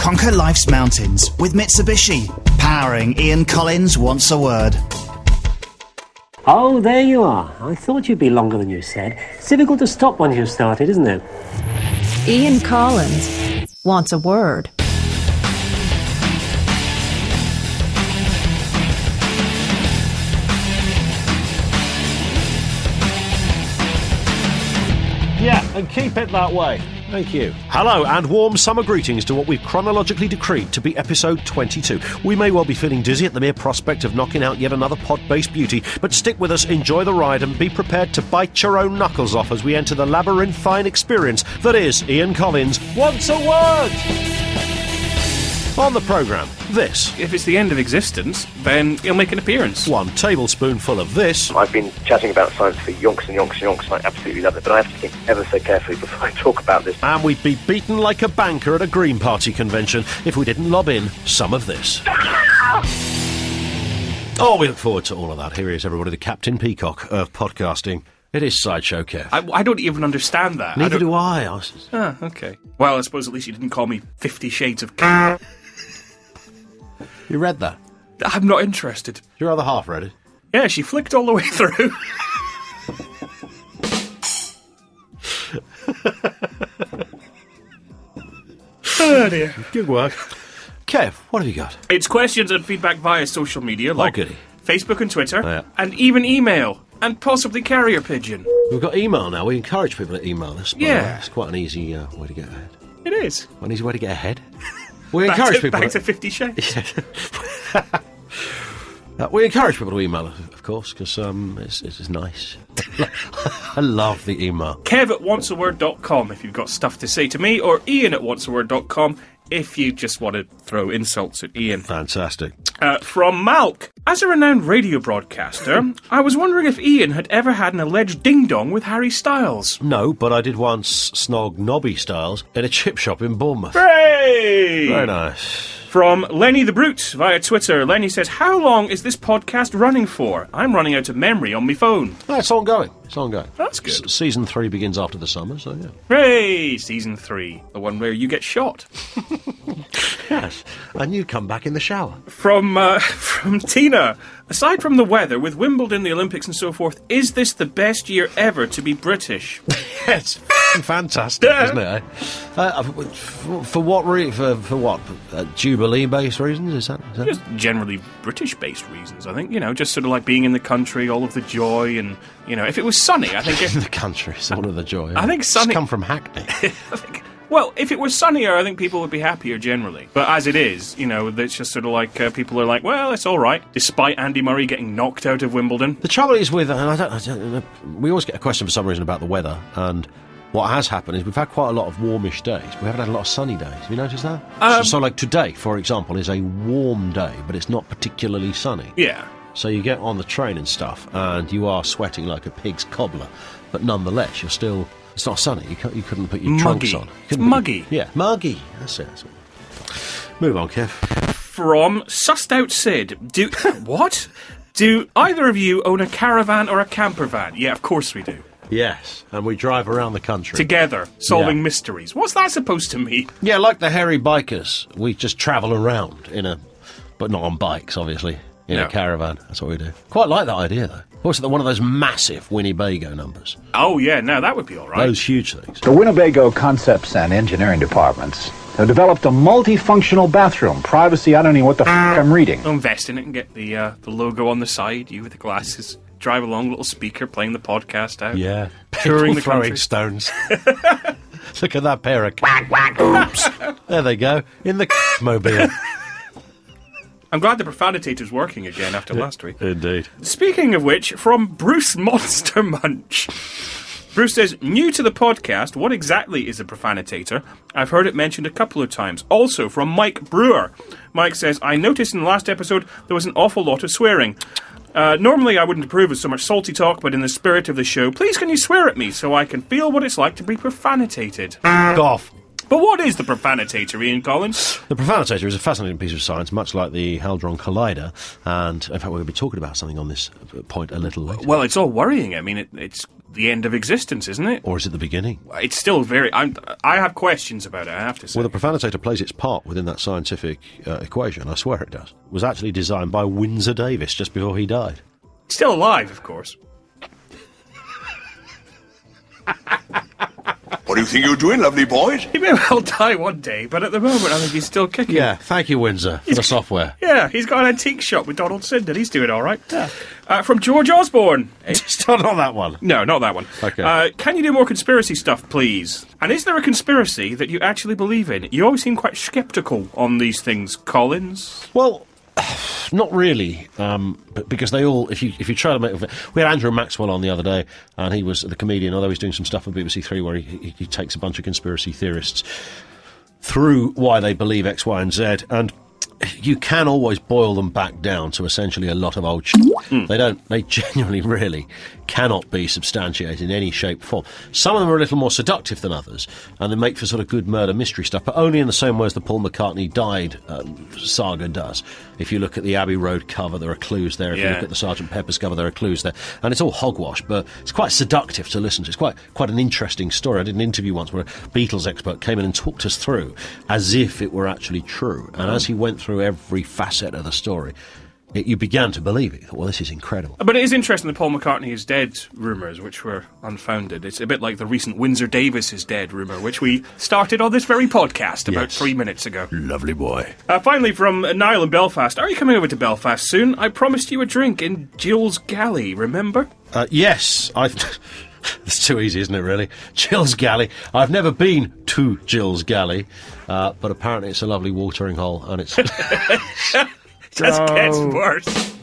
Conquer life's mountains with Mitsubishi. Powering Ian Collins wants a word. Oh, there you are. I thought you'd be longer than you said. It's difficult to stop once you've started, isn't it? Ian Collins wants a word. Keep it that way. Thank you. Hello, and warm summer greetings to what we've chronologically decreed to be episode 22. We may well be feeling dizzy at the mere prospect of knocking out yet another pod based beauty, but stick with us, enjoy the ride, and be prepared to bite your own knuckles off as we enter the labyrinthine experience that is Ian Collins. Wants a word! On the programme, this. If it's the end of existence, then he'll make an appearance. One tablespoonful of this. I've been chatting about science for yonks and yonks and yonks, and I absolutely love it. But I have to think ever so carefully before I talk about this. And we'd be beaten like a banker at a Green Party convention if we didn't lob in some of this. Oh, we look forward to all of that. Here is everybody, the Captain Peacock of podcasting. It is Sideshow Kev. I, I don't even understand that. Neither don't- do I. I was- Ah, okay. Well, I suppose at least you didn't call me Fifty Shades of. You read that? I'm not interested. Your other half read it. Yeah, she flicked all the way through. oh dear. Good work. Kev, what have you got? It's questions and feedback via social media like goody. Facebook and Twitter, Yeah. and even email, and possibly carrier pigeon. We've got email now. We encourage people to email us. Yeah. It's quite an easy uh, way to get ahead. It is. Quite an easy way to get ahead. We Back encourage to, people. back to- to Fifty Shades. Uh, we encourage people to email us, of course, because um, it's, it's nice. I love the email. Kev at onceaword.com if you've got stuff to say to me, or Ian at onceaword.com if you just want to throw insults at Ian. Fantastic. Uh, from Malk. As a renowned radio broadcaster, I was wondering if Ian had ever had an alleged ding dong with Harry Styles. No, but I did once snog Nobby Stiles in a chip shop in Bournemouth. Hooray! Very nice. From Lenny the Brute via Twitter. Lenny says, How long is this podcast running for? I'm running out of memory on my phone. No, it's ongoing. It's ongoing. That's good. S- season three begins after the summer, so yeah. Hooray! Season 3. The one where you get shot. Yes, and you come back in the shower. From uh, from Tina. Aside from the weather, with Wimbledon, the Olympics, and so forth, is this the best year ever to be British? It's f***ing fantastic, Yeah. isn't it? eh? Uh, for, for what? Re- for, for what? Uh, Jubilee-based reasons? Is that? Is that Just generally British-based reasons, I think. You know, just sort of like being in the country, all of the joy, and you know, if it was sunny, I think. in If, the country? It's one of the joy. I think It's sunny- come from Hackney. Think well, if it was sunnier, I think people would be happier generally. But as it is, you know, it's just sort of like uh, people are like, well, it's all right, despite Andy Murray getting knocked out of Wimbledon. The trouble is with, and I don't, I don't know, we always get a question for some reason about the weather, and what has happened is we've had quite a lot of warmish days. We haven't had a lot of sunny days. Have you noticed that? so, um, so, like today, for example, is a warm day, but it's not particularly sunny. Yeah. So you get on the train and stuff, and you are sweating like a pig's cobbler, but nonetheless, you're still. It's not sunny. You, you couldn't put your trunks on. It's muggy. yeah, muggy. That's it. That's it. Move on, Kev. From Sussed Out Sid. Do what? Do either of you own a caravan or a camper van? Yeah, of course we do. Yes, and we drive around the country. Together, solving Yeah. mysteries. What's that supposed to mean? Yeah, like the hairy bikers, we just travel around in a, but not on bikes, obviously, in No. a caravan. That's what we do. Quite like that idea, though. Also, one of those massive Winnebago numbers, Oh yeah, now that would be all right. those huge things. The Winnebago Concepts and Engineering Departments have developed a multifunctional bathroom. Privacy, I don't even know what the f- I'm reading. I'll invest in it and get the uh, the logo on the side. You with the glasses, drive along, little speaker playing the podcast out. Yeah, Touring the throwing country. stones. Look at that pair of quack oops. There they go in the mobile. I'm glad the profanitator's working again after last week. Indeed. Speaking of which, from Bruce Monster Munch. Bruce says, new to the podcast, what exactly is a profanitator? I've heard it mentioned a couple of times. Also from Mike Brewer. Mike says, I noticed in the last episode there was an awful lot of swearing. Uh, normally I wouldn't approve of so much salty talk, but in the spirit of the show, please can you swear at me so I can feel what it's like to be profanitated? Goff. but what is the profanitator, Ian Collins? The profanitator is a fascinating piece of science, much like the Hadron Collider, and in fact, we're going to be talking about something on this point a little later. Well, it's all worrying. I mean, it, it's the end of existence, isn't it? Or is it the beginning? It's still very. I'm, I have questions about it. I have to say. Well, the profanitator plays its part within that scientific uh, equation. I swear it does. It was actually designed by Windsor Davies just before he died. Still alive, of course. What do you think you're doing, lovely boys? He may well die one day, but at the moment, I think he's still kicking. Yeah, thank you, Windsor, for the software. Yeah, he's got an antique shop with Donald Sinden. He's doing all right. Uh, from George Osborne. Not that one. No, not that one. Okay. Uh, can you do more conspiracy stuff, please? And is there a conspiracy that you actually believe in? You always seem quite sceptical on these things, Collins. Well, not really, um, but because they all, if you if you try to make, we had Andrew Maxwell on the other day, and he was the comedian. Although he's doing some stuff on BBC Three where he, he, he takes a bunch of conspiracy theorists through why they believe X, Y, and Z, and you can always boil them back down to essentially a lot of old shit. They don't, they genuinely, really cannot be substantiated in any shape or form. Some of them are a little more seductive than others, and they make for sort of good murder mystery stuff, but only in the same way as the Paul McCartney died um, saga does. If you look at the Abbey Road cover, there are clues there. If you look at the Sergeant Pepper's cover, there are clues there. And it's all hogwash, but it's quite seductive to listen to. It's quite, quite an interesting story. I did an interview once where a Beatles expert came in and talked us through as if it were actually true. And as he went through every facet of the story, it, you began to believe it. You thought, well, this is incredible. But it is interesting that Paul McCartney is dead rumours, which were unfounded. It's a bit like the recent Windsor Davies is dead rumour, which we started on this very podcast about Yes. three minutes ago. Lovely boy. Uh, finally, from Niall in Belfast. Are you coming over to Belfast soon? I promised you a drink in Jill's Galley, remember? Uh, yes, I. It's too easy, isn't it, really? Jill's Galley. I've never been to Jill's Galley, uh, but apparently it's a lovely watering hole, and it's. Just gets worse.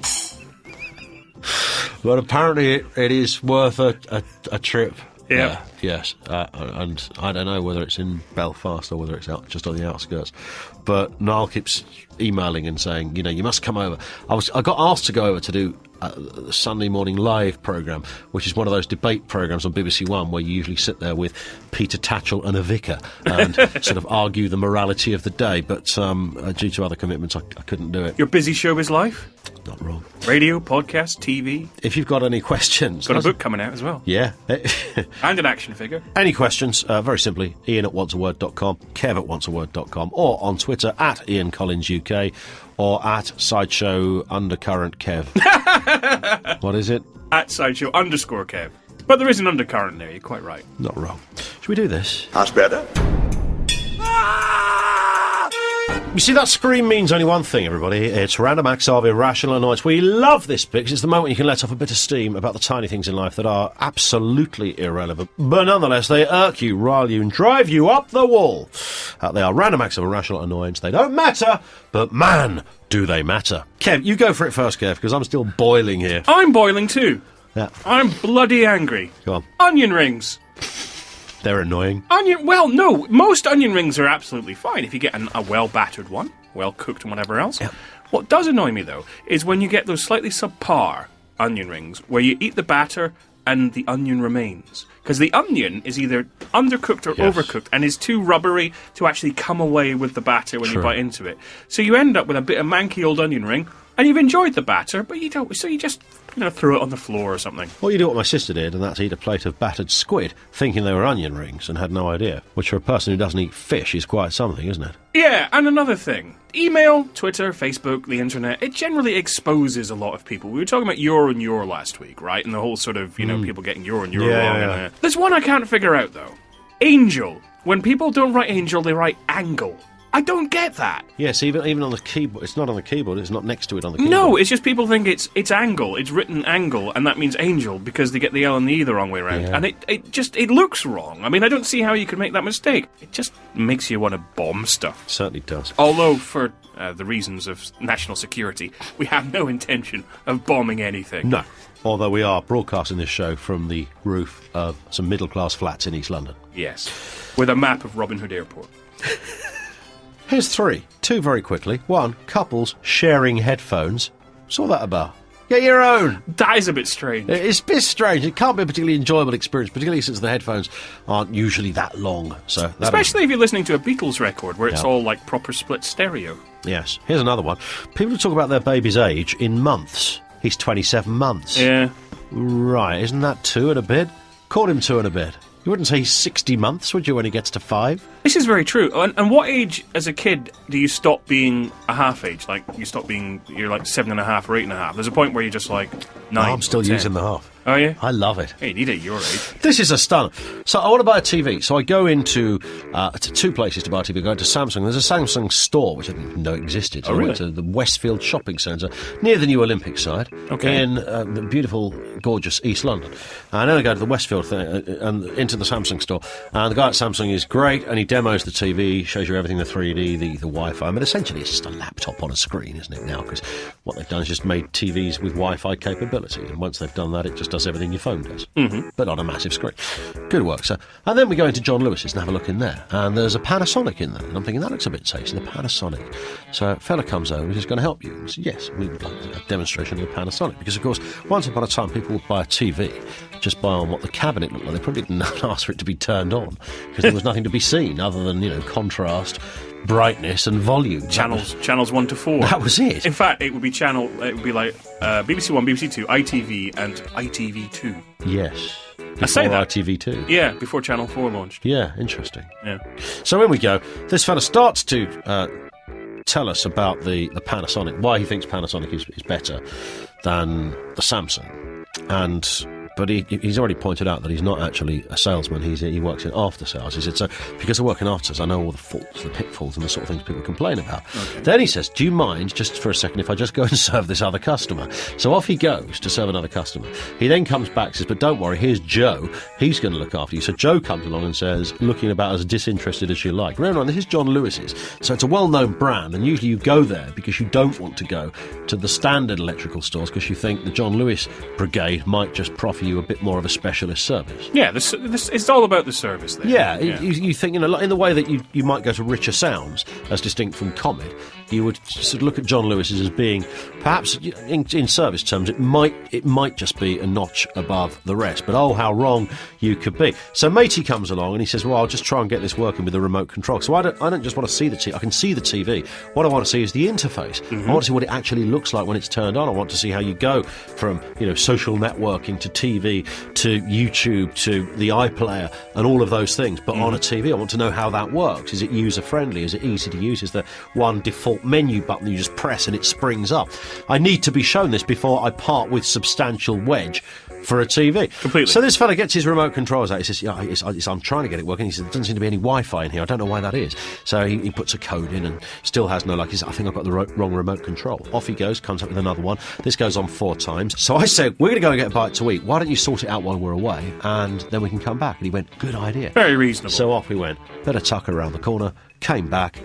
But apparently, it, it is worth a, a, a trip. Yeah. Uh, yes. Uh, and I don't know whether it's in Belfast or whether it's out just on the outskirts. But Niall keeps emailing and saying, you know, you must come over. I was I got asked to go over to do uh, Sunday morning live program, which is one of those debate programs on BBC One where you usually sit there with Peter Tatchell and a vicar and sort of argue the morality of the day. But um, uh, due to other commitments, I, I couldn't do it. Your busy showbiz life? Not wrong. Radio, podcast, TV. If you've got any questions, Got a book coming out as well. Yeah. And an action figure. Any questions, uh, very simply, ian at onceaword.com, kev at onceaword.com, or on Twitter at Ian Collins UK, or at Sideshow Undercurrent Kev. what is it? At sideshow underscore Kev. But there is an undercurrent there, you're quite right. Not wrong. Should we do this? That's better. You see, that scream means only one thing, everybody. It's random acts of irrational annoyance. We love this bit 'cause it's the moment you can let off a bit of steam about the tiny things in life that are absolutely irrelevant, but nonetheless they irk you, rile you, and drive you up the wall. Uh, they are random acts of irrational annoyance. They don't matter, but man, do they matter. Kev, you go for it first, Kev, because I'm still boiling here. I'm boiling too. Yeah, I'm bloody angry. go on. Onion rings. They're annoying. Onion. Well, no. Most onion rings are absolutely fine if you get an, a well battered one, well cooked, and whatever else. What does annoy me though is when you get those slightly subpar onion rings where you eat the batter and the onion remains. Because the onion is either undercooked or Yes. overcooked and is too rubbery to actually come away with the batter when True. you bite into it. So you end up with a bit of manky old onion ring, and you've enjoyed the batter, but you don't. So you just you know throw it on the floor or something. Well, you do what my sister did, and that's eat a plate of battered squid, thinking they were onion rings, and had no idea. Which, for a person who doesn't eat fish, is quite something, isn't it? Yeah, and another thing. Email, Twitter, Facebook, the internet, it generally exposes a lot of people. We were talking about your and your last week, right? And the whole sort of, you know, people getting your and your Mm. Yeah, wrong. yeah, yeah. There's one I can't figure out, though. Angel. When people don't write angel, they write angle. I don't get that. Yes, even even on the keyboard, it's not on the keyboard. It's not next to it on the keyboard. No, it's just people think it's it's angle. It's written angle, and that means angel because they get the L and the E the wrong way around. Yeah. And it, it just it looks wrong. I mean, I don't see how you could make that mistake. It just makes you want to bomb stuff. certainly does. Although, for uh, the reasons of national security, we have no intention of bombing anything. No, although we are broadcasting this show from the roof of some middle class flats in East London. Yes. With a map of Robin Hood Airport. Here's three, two very quickly. One, couples sharing headphones. Saw that about. Get your own. That is a bit strange. It's a bit strange. It can't be a particularly enjoyable experience, particularly since the headphones aren't usually that long. So, that Especially if you're listening to a Beatles record where it's Yeah. all like proper split stereo. Yes. Here's another one. People talk about their baby's age in months. He's 27 months. Yeah. Right. Isn't that two and a bit? Call him two and a bit. You wouldn't say 60 months, would you, when he gets to five? This is very true. And, and what age, as a kid, do you stop being a half age? Like you stop being, you're like seven and a half or eight and a half. There's a point where you're just like nine. I'm still 10. using the half. Are you? I love it. Hey, you need it your age. This is a stunner. So I want to buy a TV. So I go into uh, to two places to buy a TV. I go to Samsung. There's a Samsung store which I didn't know existed. So Oh, I really? went to the Westfield Shopping Centre near the new Olympic side Okay. in uh, the beautiful, gorgeous East London. And then I go to the Westfield thing uh, and into the Samsung store. And the guy at Samsung is great, and he demos the TV, shows you everything, the 3D, the, the Wi-Fi. But essentially, it's just a laptop on a screen, isn't it now? Because what they've done is just made TVs with Wi-Fi capability, and once they've done that, it just does everything your phone does, mm-hmm. but on a massive screen. Good work, sir. And then we go into John Lewis's and have a look in there, and there's a Panasonic in there, and I'm thinking that looks a bit tasty. The Panasonic. So a fella comes over, he's going to help you. And says, yes, we would like a demonstration of the Panasonic because, of course, once upon a time people would buy a TV just by on what the cabinet looked like. They probably didn't ask for it to be turned on because there was nothing to be seen other than you know contrast, brightness, and volume. Channels, was- channels one to four. That was it. In fact, it would be channel. It would be like uh, BBC One, BBC Two, ITV, and ITV Two. Yes. I say that. ITV2. Yeah, before Channel Four launched. Yeah, interesting. Yeah. So in we go. This fella starts to uh, tell us about the, the Panasonic, why he thinks Panasonic is, is better than the Samsung. And but he, he's already pointed out that he's not actually a salesman. He's he works in after sales. He said so because I work in after sales, I know all the faults, the pitfalls, and the sort of things people complain about. Then he says, "Do you mind just for a second if I just go and serve this other customer?" So off he goes to serve another customer. He then comes back and says, "But don't worry, here's Joe. He's going to look after you." So Joe comes along and says, looking about as disinterested as you like. Remember, this is John Lewis's, so it's a well-known brand, and usually you go there because you don't want to go to the standard electrical stores because you think the John Lewis Brigade might just proffer you a bit more of a specialist service. Yeah, this, this, it's all about the service there. Yeah, You, you think you know, like in the way that you, you might go to Richer Sounds as distinct from Comet, you would sort of look at John Lewis as being perhaps in, in service terms it might it might just be a notch above the rest. But oh, how wrong you could be. So Matey comes along and he says, "Well, I'll just try and get this working with the remote control." So I don't I don't just want to see the TV. I can see the TV. What I want to see is the interface. I mm-hmm. want to see what it actually looks like when it's turned on. I want to see how you go from you know social networking to TV to YouTube to the iPlayer and all of those things. But on mm. a TV, I want to know how that works. Is it user friendly? Is it easy to use? Is there one default menu button you just press and it springs up? I need to be shown this before I part with substantial wedge for a TV. Completely. So this fella gets his remote controls out. He says, "Yeah, it's, it's, I'm trying to get it working." He says, "There doesn't seem to be any Wi-Fi in here. I don't know why that is." So he, he puts a code in and still has no luck. He says, "I think I've got the ro- wrong remote control." Off he goes, comes up with another one. This goes on four times. So I said, "We're going to go and get a bite to eat. Why don't you sort it out while we're away, and then we can come back?" And he went, "Good idea." Very reasonable. So off we went. Better tuck around the corner. Came back.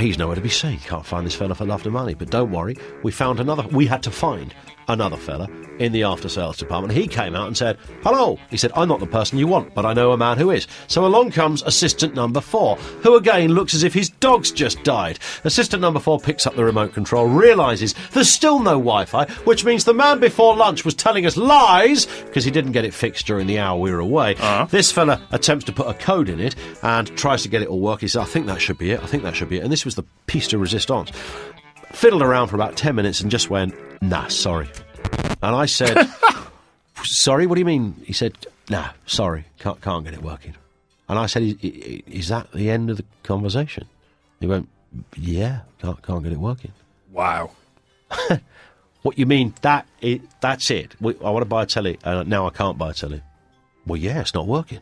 He's nowhere to be seen. Can't find this fella for love nor money. But don't worry, we found another. We had to find another fella in the after sales department. He came out and said, "Hello." He said, "I'm not the person you want, but I know a man who is." So along comes assistant number four, who again looks as if his dog's just died. Assistant number four picks up the remote control, realizes there's still no Wi-Fi, which means the man before lunch was telling us lies because he didn't get it fixed during the hour we were away. Uh-huh. This fella attempts to put a code in it and tries to get it all working. He says, "I think that should be it. I think that should be it." And this was the piece de resistance. Fiddled around for about ten minutes and just went, "Nah, sorry." And I said, "Sorry, what do you mean?" He said, "Nah, sorry, can't can't get it working." And I said, "I- I- "Is that the end of the conversation?" He went, "Yeah, can't can't get it working." wow. What you mean that it, that's it? We, I want to buy a telly, uh, now I can't buy a telly. Well, yeah, it's not working.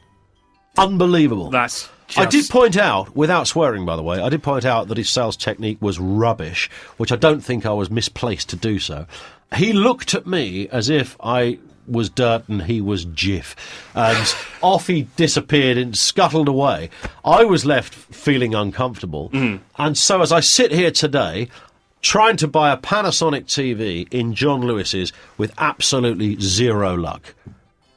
Unbelievable. That's. I did point out, without swearing, by the way, I did point out that his sales technique was rubbish, which I don't think I was misplaced to do so. He looked at me as if I was dirt and he was jiff, and off he disappeared and scuttled away. I was left feeling uncomfortable, mm. and so as I sit here today, trying to buy a Panasonic TV in John Lewis's with absolutely zero luck.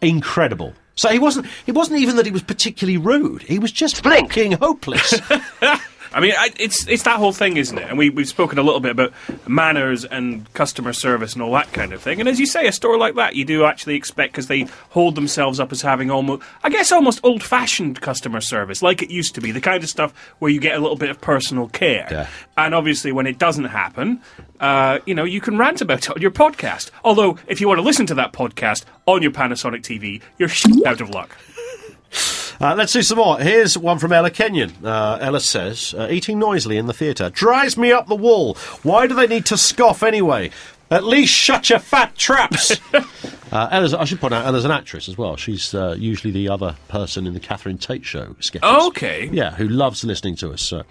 Incredible. So he wasn't. It wasn't even that he was particularly rude. He was just fucking hopeless. I mean, I, it's it's that whole thing, isn't it? And we we've spoken a little bit about manners and customer service and all that kind of thing. And as you say, a store like that, you do actually expect because they hold themselves up as having almost, I guess, almost old-fashioned customer service, like it used to be, the kind of stuff where you get a little bit of personal care. Yeah. And obviously, when it doesn't happen, uh, you know, you can rant about it on your podcast. Although, if you want to listen to that podcast on your Panasonic TV, you're out of luck. Uh, let's do some more. Here's one from Ella Kenion. Uh, Ella says, uh, eating noisily in the theatre drives me up the wall. Why do they need to scoff anyway? At least shut your fat traps. uh, Ella's, I should point out, Ella's an actress as well. She's uh, usually the other person in the Catherine Tate show sketches. Okay. Yeah, who loves listening to us. So,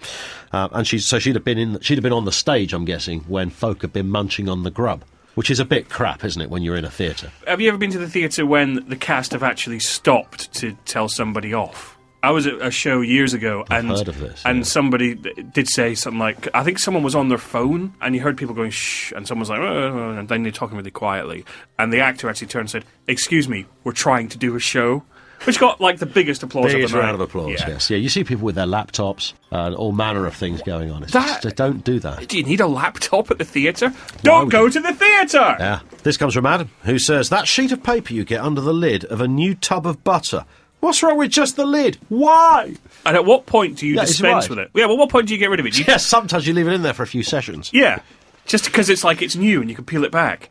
uh, and she's so she'd have been in. She'd have been on the stage, I'm guessing, when folk have been munching on the grub, which is a bit crap, isn't it? When you're in a theatre. Have you ever been to the theatre when the cast have actually stopped to tell somebody off? I was at a show years ago, I've and heard of this, and yeah. somebody did say something like, I think someone was on their phone, and you heard people going shh, and someone was like, "Uh," and then they're talking really quietly, and the actor actually turned and said, "Excuse me, we're trying to do a show," which got like the biggest applause. Biggest of the night. round of applause. Yeah. Yes, yeah. You see people with their laptops and all manner of things going on. It's That- just, don't do that. Do you need a laptop at the theatre? Don't go you? to the theatre. Yeah. This comes from Adam, who says that sheet of paper you get under the lid of a new tub of butter. What's wrong with just the lid? Why? And at what point do you Yeah, dispense right. with it? Yeah, well, what point do you get rid of it? You- Yes, sometimes you leave it in there for a few sessions. yeah, just because it's like it's new and you can peel it back.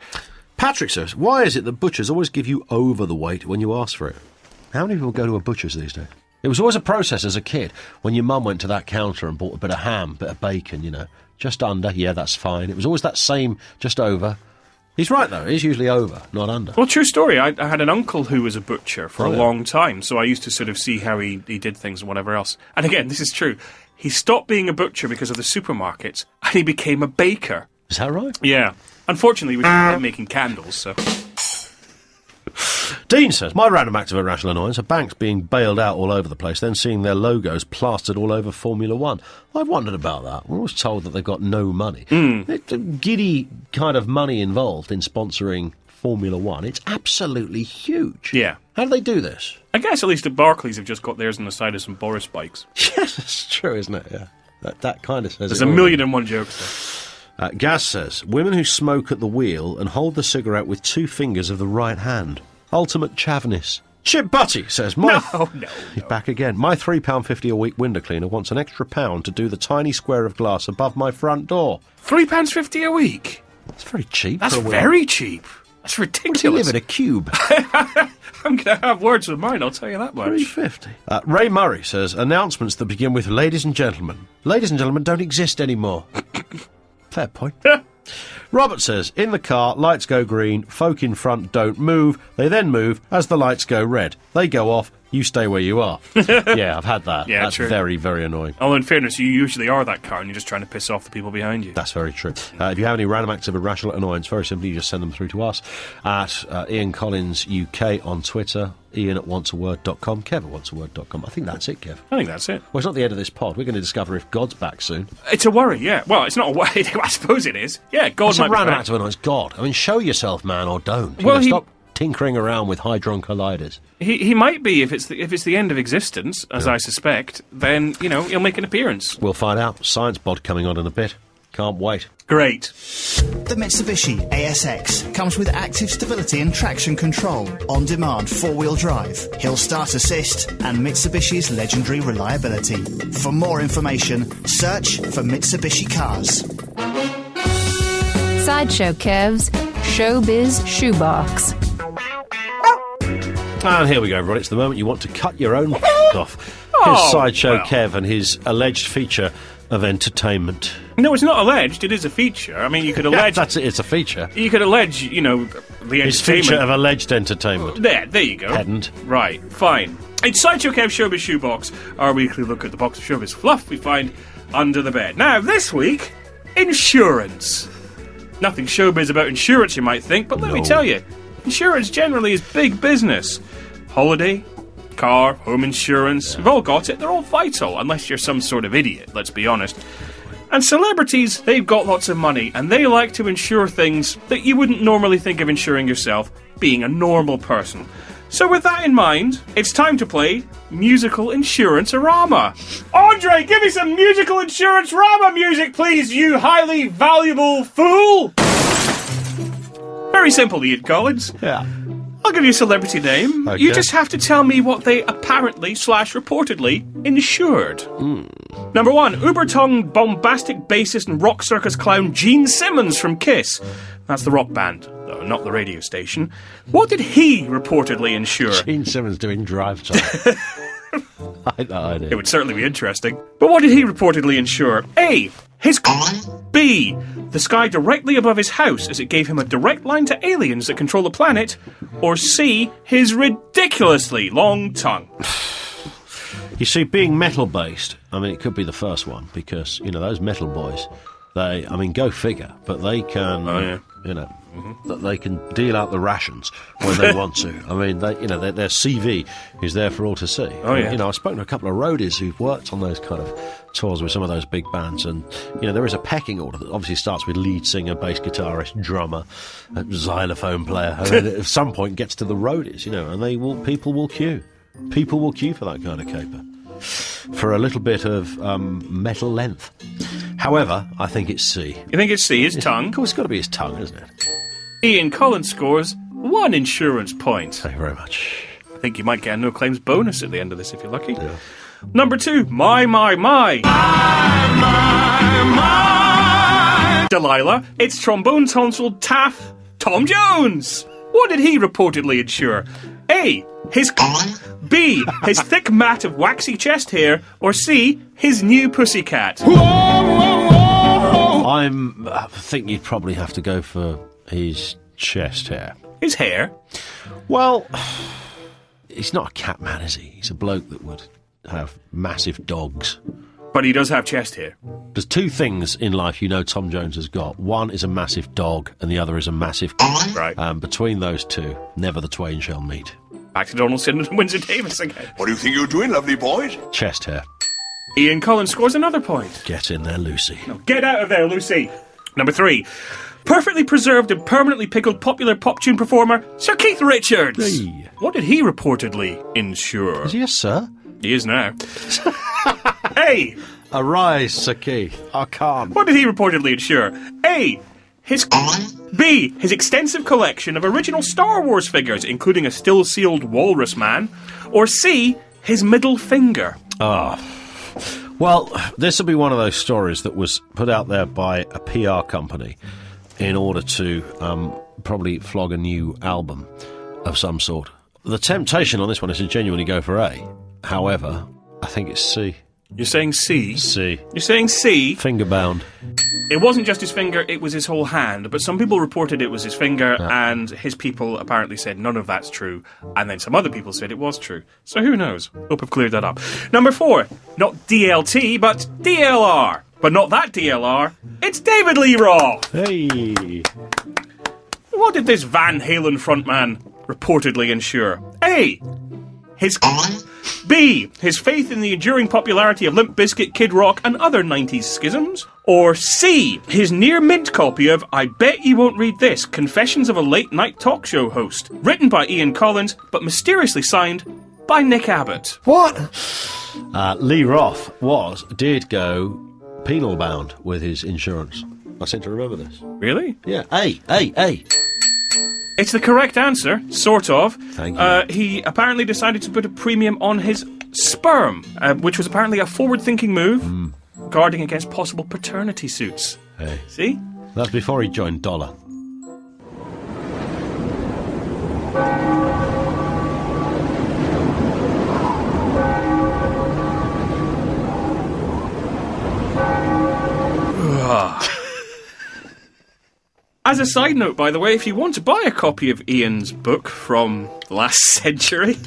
Patrick says, why is it that butchers always give you over the weight when you ask for it? How many people go to a butcher's these days? It was always a process as a kid when your mum went to that counter and bought a bit of ham, bit of bacon, you know, just under. Yeah, that's fine. It was always that same, just over. He's right though. He's usually over, not under. Well, true story. I, I had an uncle who was a butcher for Oh, a yeah. long time, so I used to sort of see how he, he did things and whatever else. And again, this is true. He stopped being a butcher because of the supermarkets, and he became a baker. Is that right? Yeah. Unfortunately, we started making candles, so. Dean says, My random act of irrational annoyance are banks being bailed out all over the place, then seeing their logos plastered all over Formula One. I've wondered about that. We're always told that they've got no money. It's a giddy kind of money involved in sponsoring Formula One. It's absolutely huge. Yeah. How do they do this? I guess at least the Barclays have just got theirs on the side of some Boris bikes. Yes, it's true, isn't it? Yeah. That, that kind of says There's a million and one jokes there. Uh, Gaz says, Women who smoke at the wheel and hold the cigarette with two fingers of the right hand. Ultimate chavness. Chip Butty says, My No, no, He's back again. My £3.50 a week window cleaner wants an extra pound to do the tiny square of glass above my front door. Three pounds fifty a week. It's very cheap. That's very cheap. That's You ridiculous. live in a cube. I'm going to have words with mine. I'll tell you that much. 350. Uh, Ray Murray says, announcements that begin with ladies and gentlemen. Ladies and gentlemen don't exist anymore. Fair point. Robert says, in the car, lights go green, folk in front don't move, they then move as the lights go red. They go off, you stay where you are. yeah, I've had that. Yeah, That's true. very, very annoying. Oh, in fairness, you usually are that car and you're just trying to piss off the people behind you. That's very true. Uh, if you have any random acts of irrational annoyance, very simply, you just send them through to us at uh, Ian Collins UK on Twitter, Ian at onceaword.com, Kev at onceaword.com. I think that's it, Kev. I think that's it. Well, it's not the end of this pod. We're going to discover if God's back soon. It's a worry, yeah. Well, it's not a worry. I suppose it is. Yeah, God What's a might random back. act of annoyance? God. I mean, show yourself, man, or don't. You Well, know, he- stop tinkering around with Hadron Colliders. He, he might be if it's the, if it's the end of existence, as I suspect. Then you know he'll make an appearance. We'll find out. Science Bod coming on in a bit. Can't wait. Great. The Mitsubishi ASX comes with active stability and traction control, on demand four wheel drive, hill start assist, and Mitsubishi's legendary reliability. For more information, search for Mitsubishi Cars. Sideshow Kev's Showbiz Shoebox. And here we go, everybody. It's the moment you want to cut your own off. Here's Oh, Sideshow well. Kev and his alleged feature of entertainment. No, it's not alleged. It is a feature. I mean, you could allege. that's it. It's a feature. you could allege, you know, the His feature of alleged entertainment. There, there you go. Pedant. Right, fine. It's Sideshow Kev Showbiz Shoebox, our weekly look at the box of showbiz fluff we find under the bed. Now, this week, insurance. Nothing showbiz about insurance, you might think, but let me tell you, insurance generally is big business. Holiday, car, home insurance, we've all got it. They're all vital, unless you're some sort of idiot, let's be honest. And celebrities, they've got lots of money, and they like to insure things that you wouldn't normally think of insuring yourself, being a normal person. So, with that in mind, it's time to play Musical Insurance Rama. Andre, give me some Musical Insurance Rama music, please, you highly valuable fool! Very simple, Ian Collins. Yeah. I'll give you a celebrity name. Okay. You just have to tell me what they apparently slash reportedly insured. Hmm. Number one, uber tongued bombastic bassist and rock circus clown Gene Simmons from Kiss. That's the rock band, though, not the radio station. What did he reportedly insure? Gene Simmons doing drive time. I had no idea. It would certainly be interesting. But what did he reportedly ensure? A. His B. The sky directly above his house as it gave him a direct line to aliens that control the planet. Or C. His ridiculously long tongue. You see, being metal based, I mean, it could be the first one because you know those metal boys. They, I mean, go figure, but they can, Oh, yeah. you know, that they can deal out the rations when they want to. I mean, they, you know, their, their CV is there for all to see. Oh, yeah. You know, I've spoken to a couple of roadies who've worked on those kind of tours with some of those big bands, and you know, there is a pecking order that obviously starts with lead singer, bass guitarist, drummer, uh, xylophone player, at some point gets to the roadies. You know, and they will, people will queue. People will queue for that kind of caper for a little bit of um, metal length. However, I think it's C. You think it's C, his tongue? Of course, it's got to be his tongue, isn't it? Ian Collins scores one insurance point. Thank you very much. I think you might get a no claims bonus at the end of this if you're lucky. Number two, my, my, my. Delilah, it's trombone tonsil Taff Tom Jones. What did he reportedly insure? A. His B. His thick mat of waxy chest hair, or C. His new pussycat. I'm. I think you'd probably have to go for his chest hair. His hair. Well, he's not a cat man, is he? He's a bloke that would have massive dogs. But he does have chest hair. There's two things in life you know Tom Jones has got. One is a massive dog, and the other is a massive. Right. Um, between those two, never the twain shall meet. Back to Donald Sinden and Windsor Davies again. What do you think you're doing, lovely boys? Chest hair. Ian Collins scores another point. Get in there, Lucy. No, Get out of there, Lucy. Number three. Perfectly preserved and permanently pickled popular pop tune performer Sir Keith Richards. Hey. What did he reportedly insure? Is he a sir? He is now. A. Arise, Sir Keith. I can't. What did he reportedly insure? A. His B. His extensive collection of original Star Wars figures, including a still sealed Walrus Man. Or C. His middle finger. Ah, Well, this will be one of those stories that was put out there by a PR company in order to um, probably flog a new album of some sort. The temptation on this one is to genuinely go for A. However, I think it's C. You're saying C. C. You're saying C. Finger bound. It wasn't just his finger, it was his whole hand. But some people reported it was his finger, and his people apparently said none of that's true. And then some other people said it was true. So who knows? Hope I've cleared that up. Number four, not DLT, but DLR. But not that DLR, it's David Lee Roth. Hey. What did this Van Halen frontman reportedly ensure? A. His. B. His faith in the enduring popularity of Limp Bizkit, Kid Rock, and other 90s schisms? Or C. His near mint copy of I Bet You Won't Read This Confessions of a Late Night Talk Show Host, written by Ian Collins, but mysteriously signed by Nick Abbott. What? Uh, Lee Roth was, did go penal bound with his insurance. I seem to remember this. Really? Yeah. A. A. A. It's the correct answer, sort of. Thank you. Uh, he apparently decided to put a premium on his sperm, uh, which was apparently a forward thinking move, Hmm. guarding against possible paternity suits. Hey. See? That's before he joined Dollar. As a side note, by the way, if you want to buy a copy of Ian's book from last century,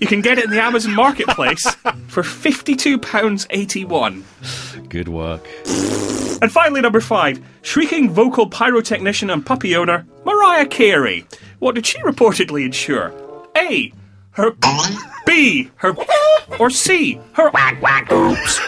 you can get it in the Amazon Marketplace for £52.81. Good work. And finally, number five, shrieking vocal pyrotechnician and puppy owner, Mariah Carey. What did she reportedly insure? A. Her. B. Her. Or C. Her. Oops.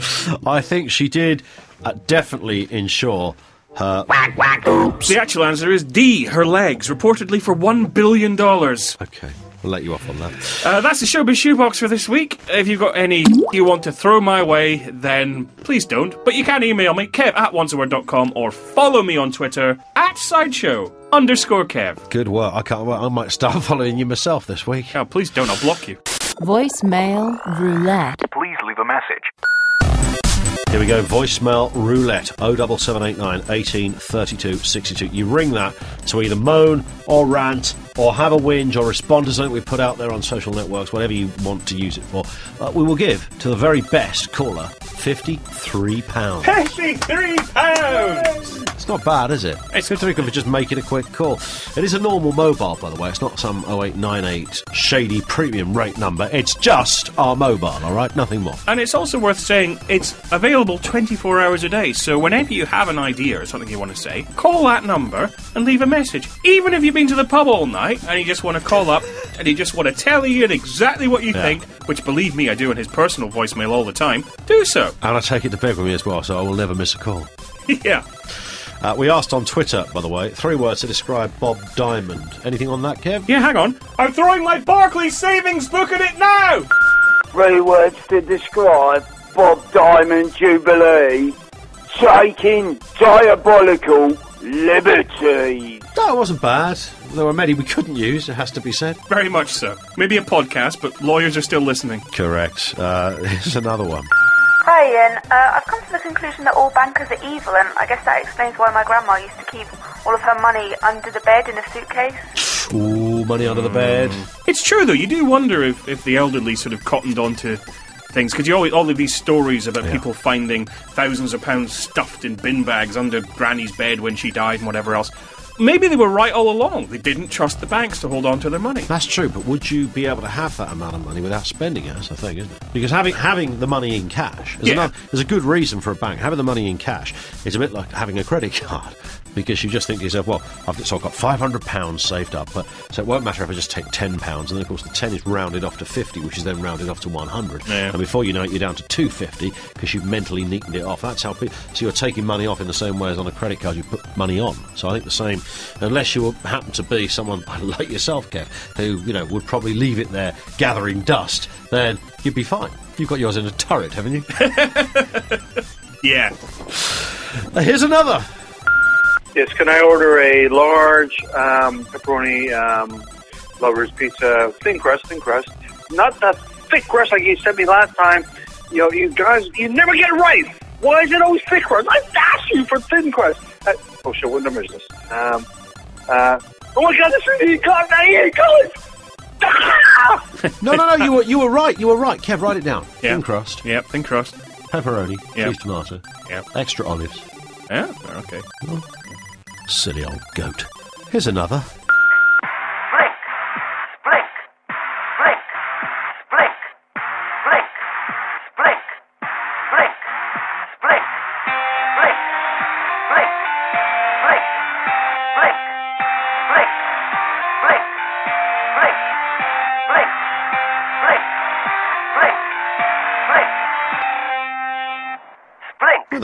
I think she did uh, definitely ensure her. The actual answer is D. Her legs, reportedly for one billion dollars. Okay, we'll let you off on that. Uh, that's the Showbiz Shoebox for this week. If you've got any you want to throw my way, then please don't. But you can email me, kev at onceword.com, or follow me on Twitter at sideshow underscore kev. Good work. I can't. Well, I might start following you myself this week. Oh, please don't, I'll block you. Voicemail roulette. Please leave a message. Here we go. Voicemail roulette. 07789 18 32 62. You ring that to either moan or rant or have a whinge or respond to something we put out there on social networks, whatever you want to use it for. Uh, we will give to the very best caller £53. Fifty-three pounds. It's not bad, is it? It's- 53 quid for just making a quick call. It is a normal mobile, by the way. It's not some 0898 shady premium rate number. It's just our mobile, all right? Nothing more. And it's also worth saying it's available 24 hours a day. So whenever you have an idea or something you want to say, call that number and leave a message. Even if you've been to the pub all night and you just want to call up and you just want to tell Ian exactly what you Yeah. think, which believe me, I do in his personal voicemail all the time, do so. And I take it to bed with me as well, so I will never miss a call. yeah. Uh, we asked on Twitter, by the way, three words to describe Bob Diamond. Anything on that, Kev? Yeah, hang on. I'm throwing my Barclays savings book at it now! Three words to describe Bob Diamond Jubilee. Taking diabolical liberty. No, it wasn't bad. There were many we couldn't use, it has to be said. Very much so. Maybe a podcast, but lawyers are still listening. Correct. Uh, here's another one. Hi Ian, uh, I've come to the conclusion that all bankers are evil and I guess that explains why my grandma used to keep all of her money under the bed in a suitcase. Ooh, money under the bed. It's true, though. You do wonder if, if the elderly sort of cottoned onto things because you always all of these stories about people finding thousands of pounds stuffed in bin bags under Granny's bed when she died and whatever else. Maybe they were right all along. They didn't trust the banks to hold on to their money. That's true, but would you be able to have that amount of money without spending it? That's the thing, isn't it? Because having having the money in cash, is Yeah. another- there's a good reason for a bank. Having the money in cash is a bit like having a credit card. Because you just think to yourself, well, I've got, so I've got five hundred pounds saved up, but so it won't matter if I just take ten pounds, and then of course the ten is rounded off to fifty, which is then rounded off to one hundred, Yeah. and before you know it, you're down to two fifty because you've mentally neatened it off. That's how. Pe- so you're taking money off in the same way as on a credit card you put money on. So I think the same, unless you happen to be someone like yourself, Kev, who you know would probably leave it there gathering dust, then you'd be fine. You've got yours in a turret, haven't you? Yeah. Uh, Here's another. Yes, can I order a large um, pepperoni um, lover's pizza, thin crust, thin crust, not that thick crust like you sent me last time. You know, you guys, you never get it right. Why is it always thick crust? I asked you for thin crust. Uh, oh shit, what number is this? Um, uh, oh my god, this is the caught now here, colors. No, no, no. You were you were right. You were right, Kev. Write it down. Yeah. Thin crust, Yep, thin crust. pepperoni, Yeah. cheese tomato, Yep. extra olives. Yeah, okay. Silly old goat. Here's another.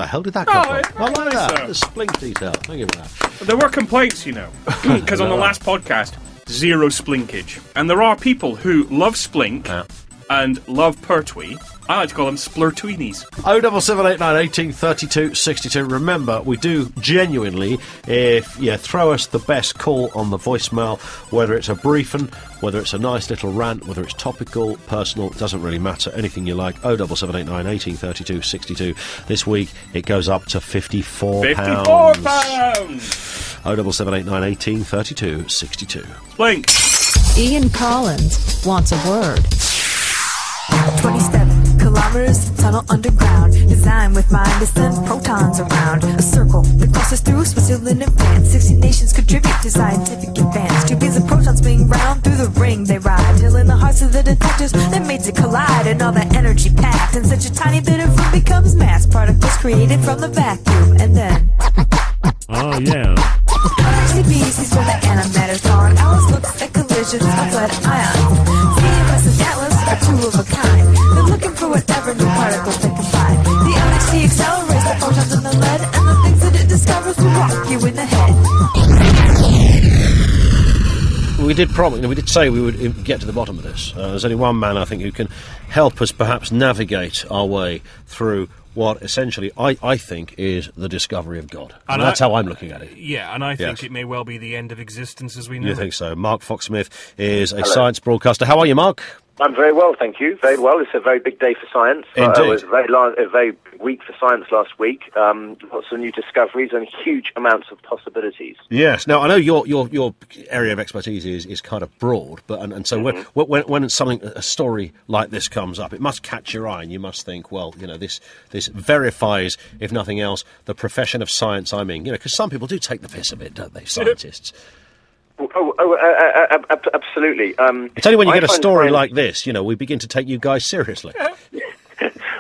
Hell did that oh, come Oh, from? I- I like that. so. The splink detail. Thank you for that. There were complaints, you know, because on the last podcast, zero splinkage. And there are people who love splink Yeah. and love pertwee. I like to call them splurtweenies. Oh, double seven eight nine eighteen thirty two sixty two. Remember, we do genuinely. If you throw us the best call on the voicemail, whether it's a briefing, whether it's a nice little rant, whether it's topical, personal, it doesn't really matter. Anything you like. Oh, double seven eight nine eighteen thirty two sixty two. This week it goes up to fifty four 54 pounds. pounds! Oh, double seven eight nine eighteen thirty two sixty two. Blink. Ian Collins wants a word. 27 kilometers tunnel underground designed with mind to send protons around a circle that crosses through Switzerland and France 60 nations contribute to scientific advance two beams of protons spin round through the ring they ride till in the hearts of the detectors they're made to collide and all that energy packed in such a tiny bit of room becomes mass particles created from the vacuum and then Oh, yeah. CBC's where the antimatter's gone. Alice looks at collisions of lead ions. CMS and Atlas are two of a kind. They're looking for whatever new particles they can. The LHC accelerates the protons in the lead and the things that it discovers will rock you in the head. We did promise, we did say we would get to the bottom of this. Uh, there's only one man, I think, who can help us perhaps navigate our way through what essentially I, I think is the discovery of God. And, And that's I- how I'm looking at it. Yeah, and I think Yes. it may well be the end of existence as we know it. You it. think so? Mark Foxsmith is a Hello. science broadcaster. How are you, Mark? I'm very well, thank you. Very well. It's a very big day for science. Uh, it was a very, la- a very big week for science last week. Um, lots of new discoveries and huge amounts of possibilities. Yes. Now I know your your, your area of expertise is, is kind of broad, but and, and so when, when when something a story like this comes up, it must catch your eye, and you must think, well, you know, this this verifies, if nothing else, the profession of science I'm in. You know, because some people do take the piss a bit, don't they? Scientists. Oh, oh, oh uh, uh, uh, ab- absolutely. Um, It's only when you I get a story like this, you know, we begin to take you guys seriously.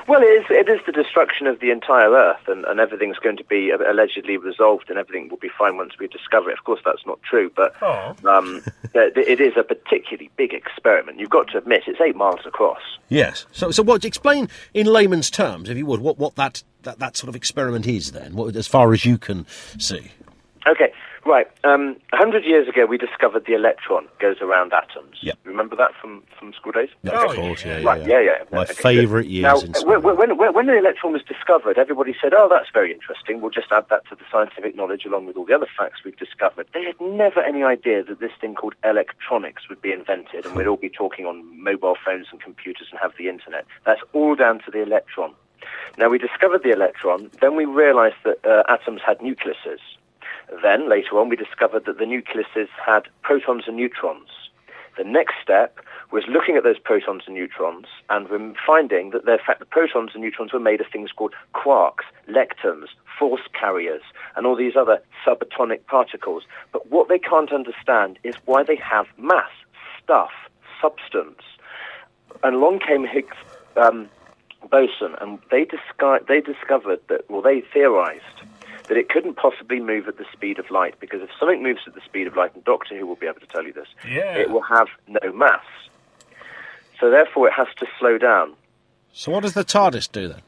Well, it is, it is the destruction of the entire Earth, and, and everything's going to be uh, allegedly resolved, and everything will be fine once we discover it. Of course, that's not true, but um, th- th- it is a particularly big experiment. You've got to admit, it's eight miles across. Yes. So, so what? Explain in layman's terms, if you would, what, what that, that, that sort of experiment is. Then, what, as far as you can see. Okay, right. Um, a hundred years ago, we discovered the electron goes around atoms. Yeah. Remember that from, from school days? Of course, yeah, yeah, Right, yeah. yeah, yeah. My Okay, favourite years Now, in school. when, when, when the electron was discovered, everybody said, "Oh, that's very interesting. We'll just add that to the scientific knowledge along with all the other facts we've discovered." They had never any idea that this thing called electronics would be invented, and we'd all be talking on mobile phones and computers and have the internet. That's all down to the electron. Now, we discovered the electron, then we realized that uh, atoms had nucleuses. Then, later on, we discovered that the nucleuses had protons and neutrons. The next step was looking at those protons and neutrons and finding that, in fact, the protons and neutrons were made of things called quarks, leptons, force carriers, and all these other subatomic particles. But what they can't understand is why they have mass, stuff, substance. And along came Higgs um, boson, and they, they discovered that, well, they theorized that it couldn't possibly move at the speed of light because if something moves at the speed of light, and Doctor Who will be able to tell you this, Yeah. it will have no mass. So therefore, it has to slow down. So, what does the TARDIS do then?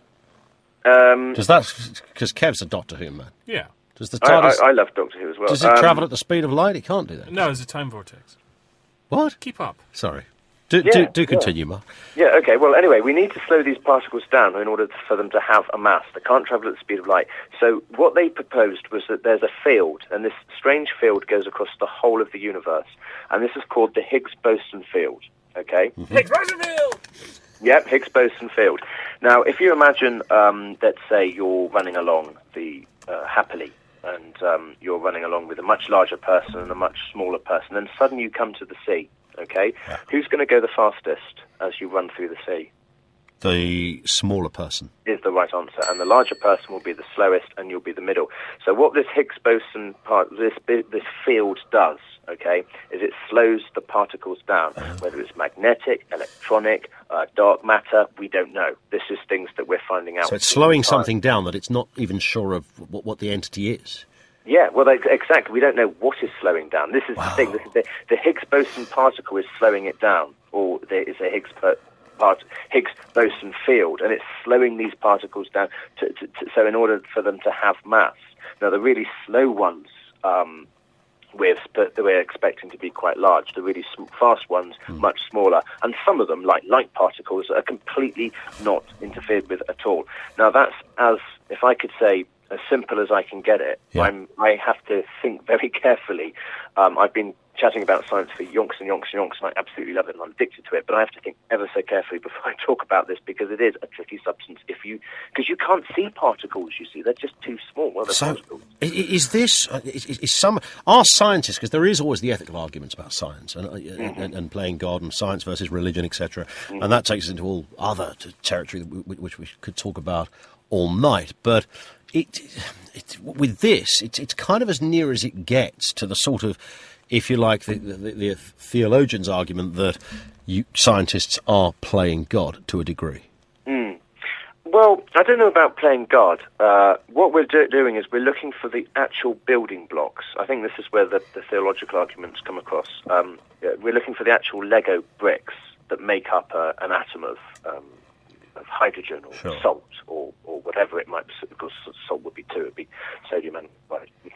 Um, Does that because Kev's a Doctor Who man? Yeah. Does the I, TARDIS? I, I love Doctor Who as well. does it Um, travel at the speed of light? It can't do that. No, it's a time vortex. What? Keep up. Sorry. Do, Yeah, do, do yeah. continue, Mark. Yeah, okay. Well, anyway, we need to slow these particles down in order for them to have a mass. They can't travel at the speed of light. So what they proposed was that there's a field, and this strange field goes across the whole of the universe, and this is called the Higgs boson field. Okay. Higgs boson field. Yep, Higgs boson field. Now, if you imagine, um, let's say you're running along the uh, happily, and um, you're running along with a much larger person and a much smaller person, and suddenly you come to the sea. Okay, who's going to go the fastest as you run through the sea? The smaller person. Is the right answer, and the larger person will be the slowest, and you'll be the middle. So, what this Higgs boson part, this this field does, okay, is it slows the particles down. Whether it's magnetic, electronic, uh, dark matter, we don't know. This is things that we're finding out. So it's slowing something down that it's not even sure of what, what the entity is. Yeah, well, exactly. We don't know what is slowing down. This is the thing. This is the, the Higgs boson particle is slowing it down, or there is a Higgs po- part, Higgs boson field, and it's slowing these particles down. To, to, to, so, in order for them to have mass, now the really slow ones. Um, we're, we're expecting to be quite large. The really sm- fast ones, much smaller. And some of them, like light particles, are completely not interfered with at all. Now, that's as, if I could say, as simple as I can get it. I'm, I have to think very carefully. Um, I've been chatting about science for yonks and yonks and yonks, and I absolutely love it, and I'm addicted to it. But I have to think ever so carefully before I talk about this because it is a tricky substance. If you, because you can't see particles, you see, they're just too small. Well, So, particles. is this uh, is, is- some are scientists because there is always the ethical arguments about science and, uh, Mm-hmm. and, and playing God and science versus religion, etc. And that takes us into all other territory which we could talk about all night. But it, it with this, it's it's kind of as near as it gets to the sort of, if you like, the, the, the theologian's argument that you, scientists are playing God to a degree. Mm. Well, I don't know about playing God. Uh, what we're do- doing is we're looking for the actual building blocks. I think this is where the, the theological arguments come across. Um, we're looking for the actual Lego bricks that make up uh, an atom of, um, of hydrogen or Sure. salt or, or whatever it might be. Because salt would be two, it would be sodium and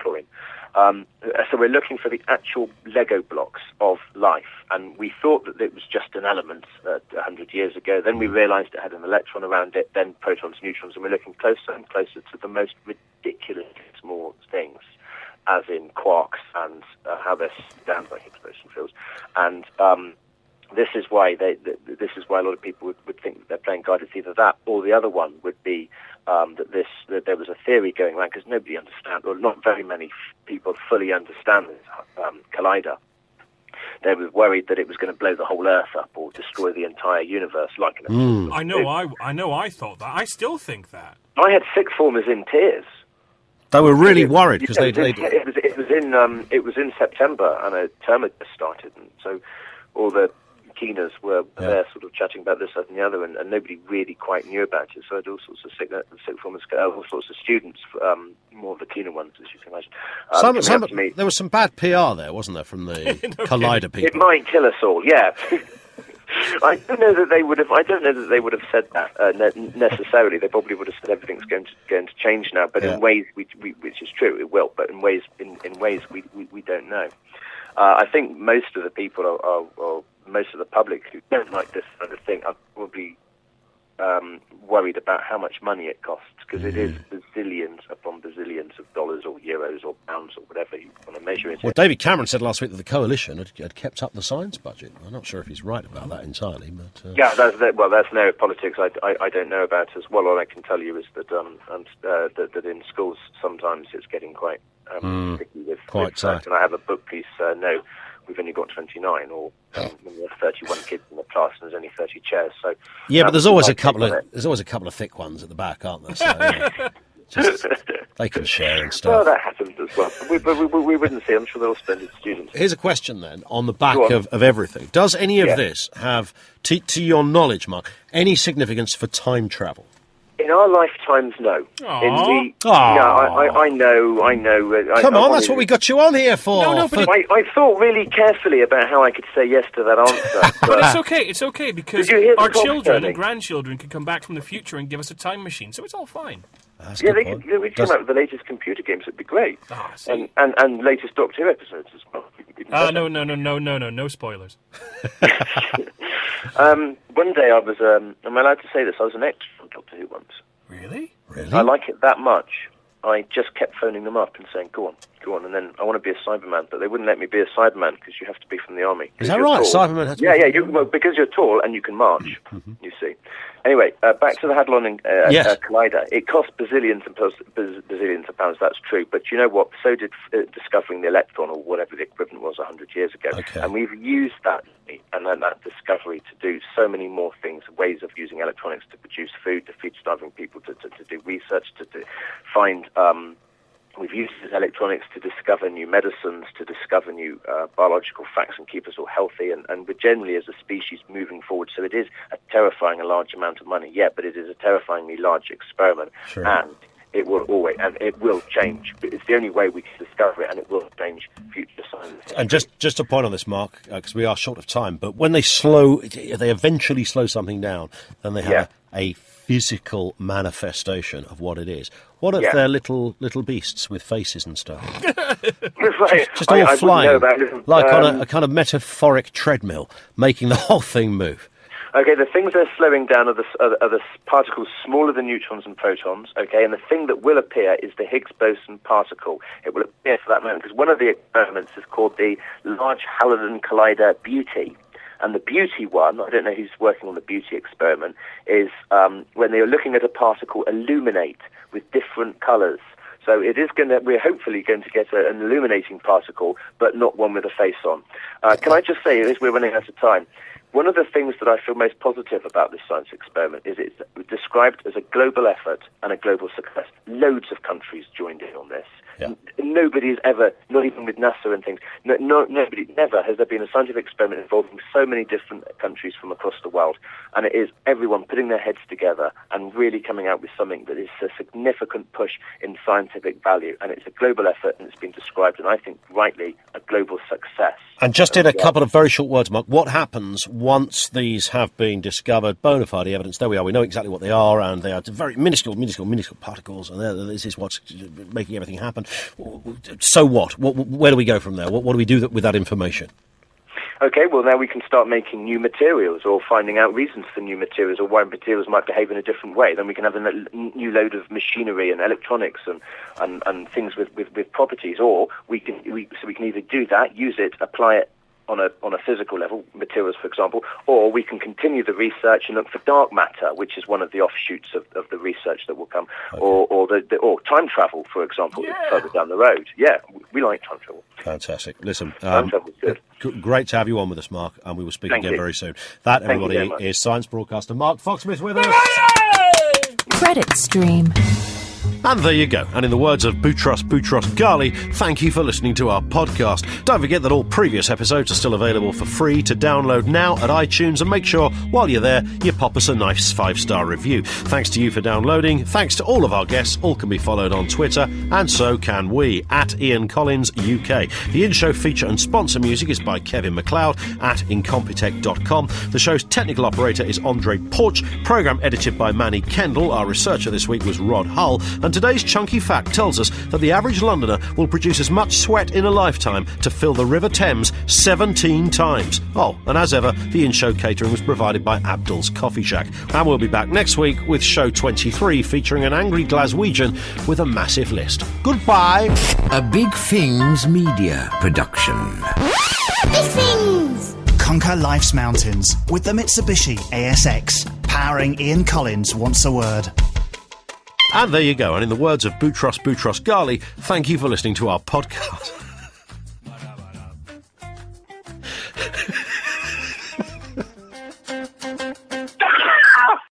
chlorine. Um, uh, so we're looking for the actual Lego blocks of life, and we thought that it was just an element uh, 100 years ago. Then we realised it had an electron around it, then protons, neutrons, and we're looking closer and closer to the most ridiculous small things, as in quarks and uh, how they're down by Higgs boson fields. And um, this is why they, th- th- this is why a lot of people would, would think that they're playing God. It's either that or the other one would be um, that this that there was a theory going around because nobody understands, or not very many f- people fully understand this um, collider. They were worried that it was going to blow the whole Earth up or destroy the entire universe, like an I know. I I know. I thought that. I still think that. I had sixth formers in tears. They were really worried because they, it, was in, it was it was in um, it was in September and a term had just started, and so all the keeners were there, sort of chatting about this, that, and the other, and, and nobody really quite knew about it. So I had all sorts of sick, sick formers, uh, all sorts of students, um, more of the keener ones, as you can imagine. Um, some, some, me. there was some bad PR there, wasn't there, from the Collider It people? It might kill us all, yeah. I don't know that they would have. I don't know that they would have said that uh, ne- necessarily. They probably would have said everything's going to going to change now. But Yeah. in ways, we, we, which is true, it will. But in ways, in, in ways, we, we, we don't know. Uh, I think most of the people, or most of the public who don't like this kind of thing, are probably um, worried about how much money it costs because it is bazillions upon bazillions of dollars or euros or pounds or whatever you want to measure it. Well, David Cameron said last week that the coalition had, had kept up the science budget. I'm not sure if he's right about that entirely, but uh, Yeah, that's that, well, that's an area of politics I, I, I don't know about as well. All I can tell you is that um, um, uh, that, that in schools sometimes it's getting quite um, Mm, tricky with, quite with tight. And I have a book piece. Uh, no, we've only got 29, or um, there are 31 kids in the class and there's only 30 chairs. So yeah, but there's always a couple of there's always a couple of thick ones at the back, aren't there? So, yeah, just, they can share and Well, stuff. that happens as well. We, but we, we, we wouldn't see. I'm sure they're all splendid students. Here's a question then on the back on. of, of everything. Does any of Yeah. this have, to, to your knowledge, Mark, any significance for time travel? In our lifetimes, no. In the, Aw. no, I, I, I know, I know. uh, Come I on, wanted- that's what we got you on here for. no for- I, I thought really carefully about how I could say yes to that answer. But it's okay. It's okay because Did you hear the our children turning? and grandchildren can come back from the future and give us a time machine, so it's all fine. yeah, they could, we come out with the latest computer games. It'd be great. Ah, and, and and latest Doctor Who episodes as well. Even Ah, better. no, no, no, no, no, no, no spoilers. Um, one day I was. Um, am I allowed to say this? I was an extra on Doctor Who once. Really? Really? I like it that much. I just kept phoning them up and saying, "Go on, go on," and then I want to be a Cyberman, but they wouldn't let me be a Cyberman because you have to be from the army. Is that right? tall. Cybermen have to be Yeah, yeah. You, well, because you're tall and you can march. You see. Anyway, uh, back to the Hadron and uh, Yes. uh, Collider. It cost bazillions and pos- baz- bazillions of pounds. That's true. But you know what? So did uh, discovering the electron or whatever the equivalent was hundred years ago. Okay. And we've used that and then that discovery to do so many more things, ways of using electronics to produce food, to feed starving people, to, to, to do research, to, to find. Um, We've used electronics to discover new medicines, to discover new uh, biological facts and keep us all healthy. And, and we're generally, as a species, moving forward. So it is a terrifying, a large amount of money, yeah, but it is a terrifyingly large experiment. Sure. And it will always, and it will change. It's the only way we can discover it, and it will change future science. And just just a point on this, Mark, because we are short of time. But when they slow, they eventually slow something down, then they have Yeah. a, a physical manifestation of what it is. What if Yeah. they're little little beasts with faces and stuff? Right. Just I- all I wouldn't flying, know about it. like on Um, a, a kind of metaphoric treadmill, making the whole thing move. Okay, the things they're slowing down are the, are, the- particles smaller than neutrons and protons, okay, and the thing that will appear is the Higgs boson particle. It will appear for that moment, because one of the experiments is called the Large Hadron Collider Beauty. And the beauty one, I don't know who's working on the beauty experiment, is um, when they are looking at a particle illuminate with different colours. So it is going to, we're hopefully going to get a, an illuminating particle, but not one with a face on. Uh, can I just say, as we're running out of time, one of the things that I feel most positive about this science experiment is it's described as a global effort and a global success. Loads of countries joined in on this. N- Nobody's ever, not even with NASA and things, no, no, nobody, never has there been a scientific experiment involving so many different countries from across the world. And it is everyone putting their heads together and really coming out with something that is a significant push in scientific value. And it's a global effort and it's been described, and I think rightly, a global success. And just in a couple of very short words, Mark, what happens once these have been discovered, bona fide evidence? There we are. We know exactly what they are, and they are very minuscule, minuscule, minuscule particles, and this is what's making everything happen. W- so what? Where do we go from there? What, do we do with that information? Okay, well now we can start making new materials or finding out reasons for new materials or why materials might behave in a different way. Then we can have a new load of machinery and electronics and, and, and things with, with, with properties. Or we can we, so we can either do that, use it, apply it on a on a physical level, materials for example, or we can continue the research and look for dark matter, which is one of the offshoots of, of the research that will come, or or the, the or time travel, for example, further down the road. Yeah, we like time travel. Fantastic. Listen, Time um, travel's good. great to have you on with us, Mark, and we will speak Thank again you. very soon. That, Thank everybody, is science broadcaster Mark Foxsmith with us. Credit Stream. And there you go. And in the words of Boutros Boutros Ghali, thank you for listening to our podcast. Don't forget that all previous episodes are still available for free to download now at iTunes. And make sure while you're there, you pop us a nice five star review. Thanks to you for downloading. Thanks to all of our guests. All can be followed on Twitter, and so can we at Ian Collins UK. The in show feature and sponsor music is by Kevin MacLeod at incompetech.com. The show's technical operator is Andre Porch. Program edited by Manny Kendall. Our researcher this week was Rod Hull. And today's chunky fact tells us that the average Londoner will produce as much sweat in a lifetime to fill the River Thames 17 times. Oh, and as ever, the in show catering was provided by Abdul's Coffee Shack. And we'll be back next week with show 23 featuring an angry Glaswegian with a massive list. Goodbye. A Big Things Media production. Big things! Conquer life's mountains with the Mitsubishi ASX. Powering Ian Collins Wants a word. And there you go. And in the words of Boutros Boutros Ghali, thank you for listening to our podcast.